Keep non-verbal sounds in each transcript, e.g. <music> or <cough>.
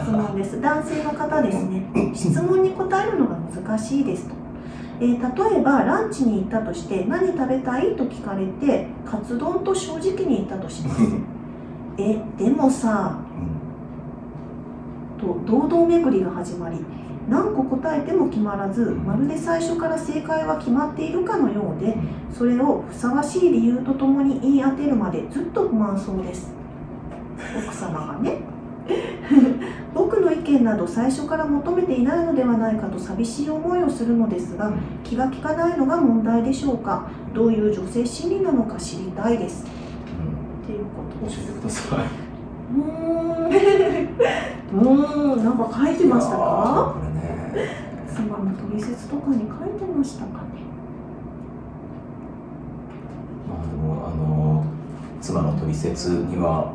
質問です。男性の方ですね。質問に答えるのが難しいですと、えー、例えばランチに行ったとして何食べたいと聞かれてカツ丼と正直に言ったとします。<laughs> えでもさと堂々巡りが始まり何個答えても決まらずまるで最初から正解は決まっているかのようでそれをふさわしい理由とともに言い当てるまでずっと不満そうです。奥様がね僕の意見など最初から求めていないのではないかと寂しい思いをするのですが気が利かないのが問題でしょうか？どういう女性心理なのか知りたいです。っていうこと教えてください。うーん。<laughs> うーん。なんか書いてましたか？妻の取説とかに書いてましたかね？まあでもあの妻の取説には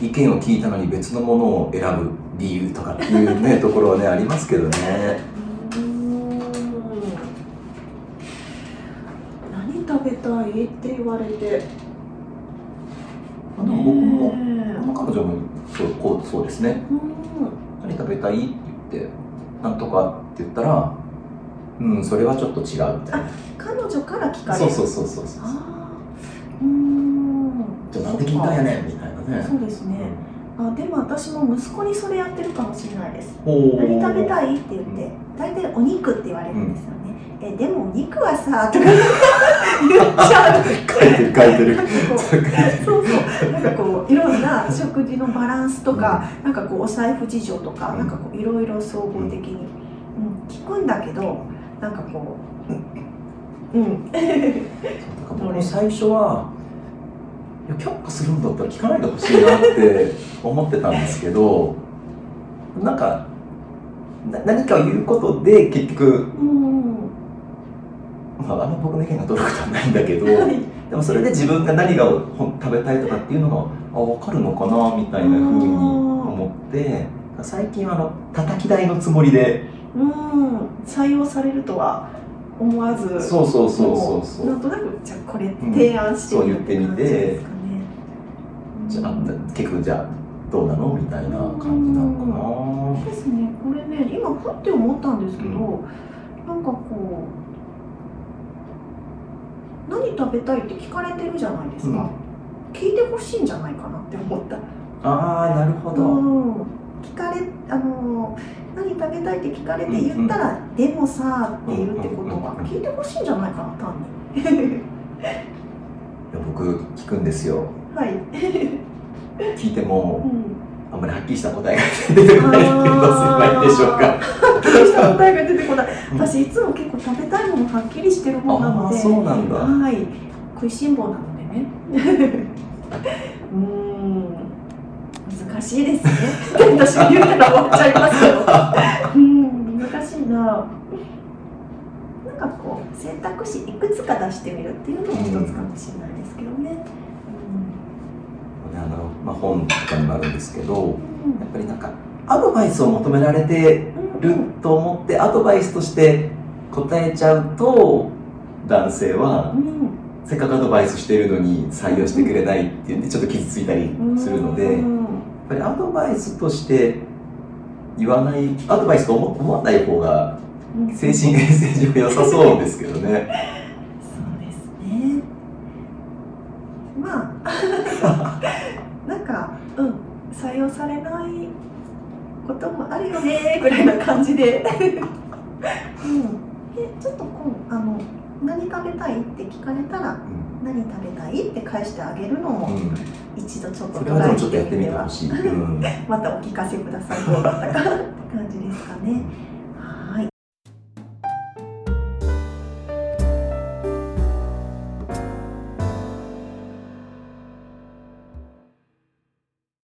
意見を聞いたのに別のものを選ぶ理由とかっていうね <laughs> ところはねありますけどね。何食べたいって言われてあでも僕もの彼女もそうこうそうですね。え何食べたいって言ってなんとかって言ったら、うんそれはちょっと違うみたいな。彼女から聞かれるそうそうそうそうそう。うーんじゃあなんで聞いたんやねんみたいなね。そうですね。あでも私も息子にそれやってるかもしれないです。お何食べたいいって言って大体お肉って言われるんですよね、えでもお肉はさとか言っちゃう書いてる書いてる。そうそう。なんかこういろんな食事のバランスとか、なんかこうお財布事情とか、うん。なんかこういろいろ総合的に、うん、聞くんだけどなんかこううん。だから僕も最初はいや却下するんだったら聞かないでほしいなって思ってたんですけどなんかな何かを言うことで結局、うん。まあ、あんま僕の意見が取ることはないんだけどはい。でもそれで自分が何が食べたいとかっていうのがあ分かるのかなみたいな風に思って最近はあの叩き台のつもりでうん。採用されるとは思わずそうそうそうそうそう。なんとなくじゃあこれ提案してそう言ってみて感じですかねじゃあ結局じゃあどうなのみたいな感じなのかな。ですね。これね今ふって思ったんですけど、うなんかこう何食べたいって聞かれてるじゃないですか、聞いてほしいんじゃないかなって思った、ああなるほど。うん、聞かれあの何食べたいって聞かれて言ったら「でもさ」って言うってことは聞いてほしいんじゃないかな単に。いや僕聞くんですよはい、聞いてもうん、あんまりはっきりした答えが出てこないっていうのはいいでしょうか。した答えが出てこない。うん。私いつも結構食べたいものはっきりしてる方なので。そうなんだ。はい。食いしん坊なのでね。うーん。難しいですね。私が言うたら終わっちゃいますけど。うん難しいな。なんかこう選択肢いくつか出してみるっていうのも一つかもしれないですけどね、あの、まあ、本とかにもあるんですけどやうん。っぱりなんかアドバイスを求められてうんると思ってアドバイスとして答えちゃうと男性はうん。せっかくアドバイスしてるのに採用してくれないっていうんでちょっと傷ついたりするのでやっうんぱりアドバイスとして言わないアドバイスと思思わない方がうん。精神衛生上良さそうですけどね。そうですね。まあ、なんか、うん、採用されないこともあるよねぐらいな感じで。うん、で、ちょっとこう、あの、何食べたいって聞かれたら、何食べたいって返してあげるのも、うん、一度ちょっとそれはでもちょっとやってみてほい。しい。うん <laughs> またお聞かせください。どうだったかって感じですかね。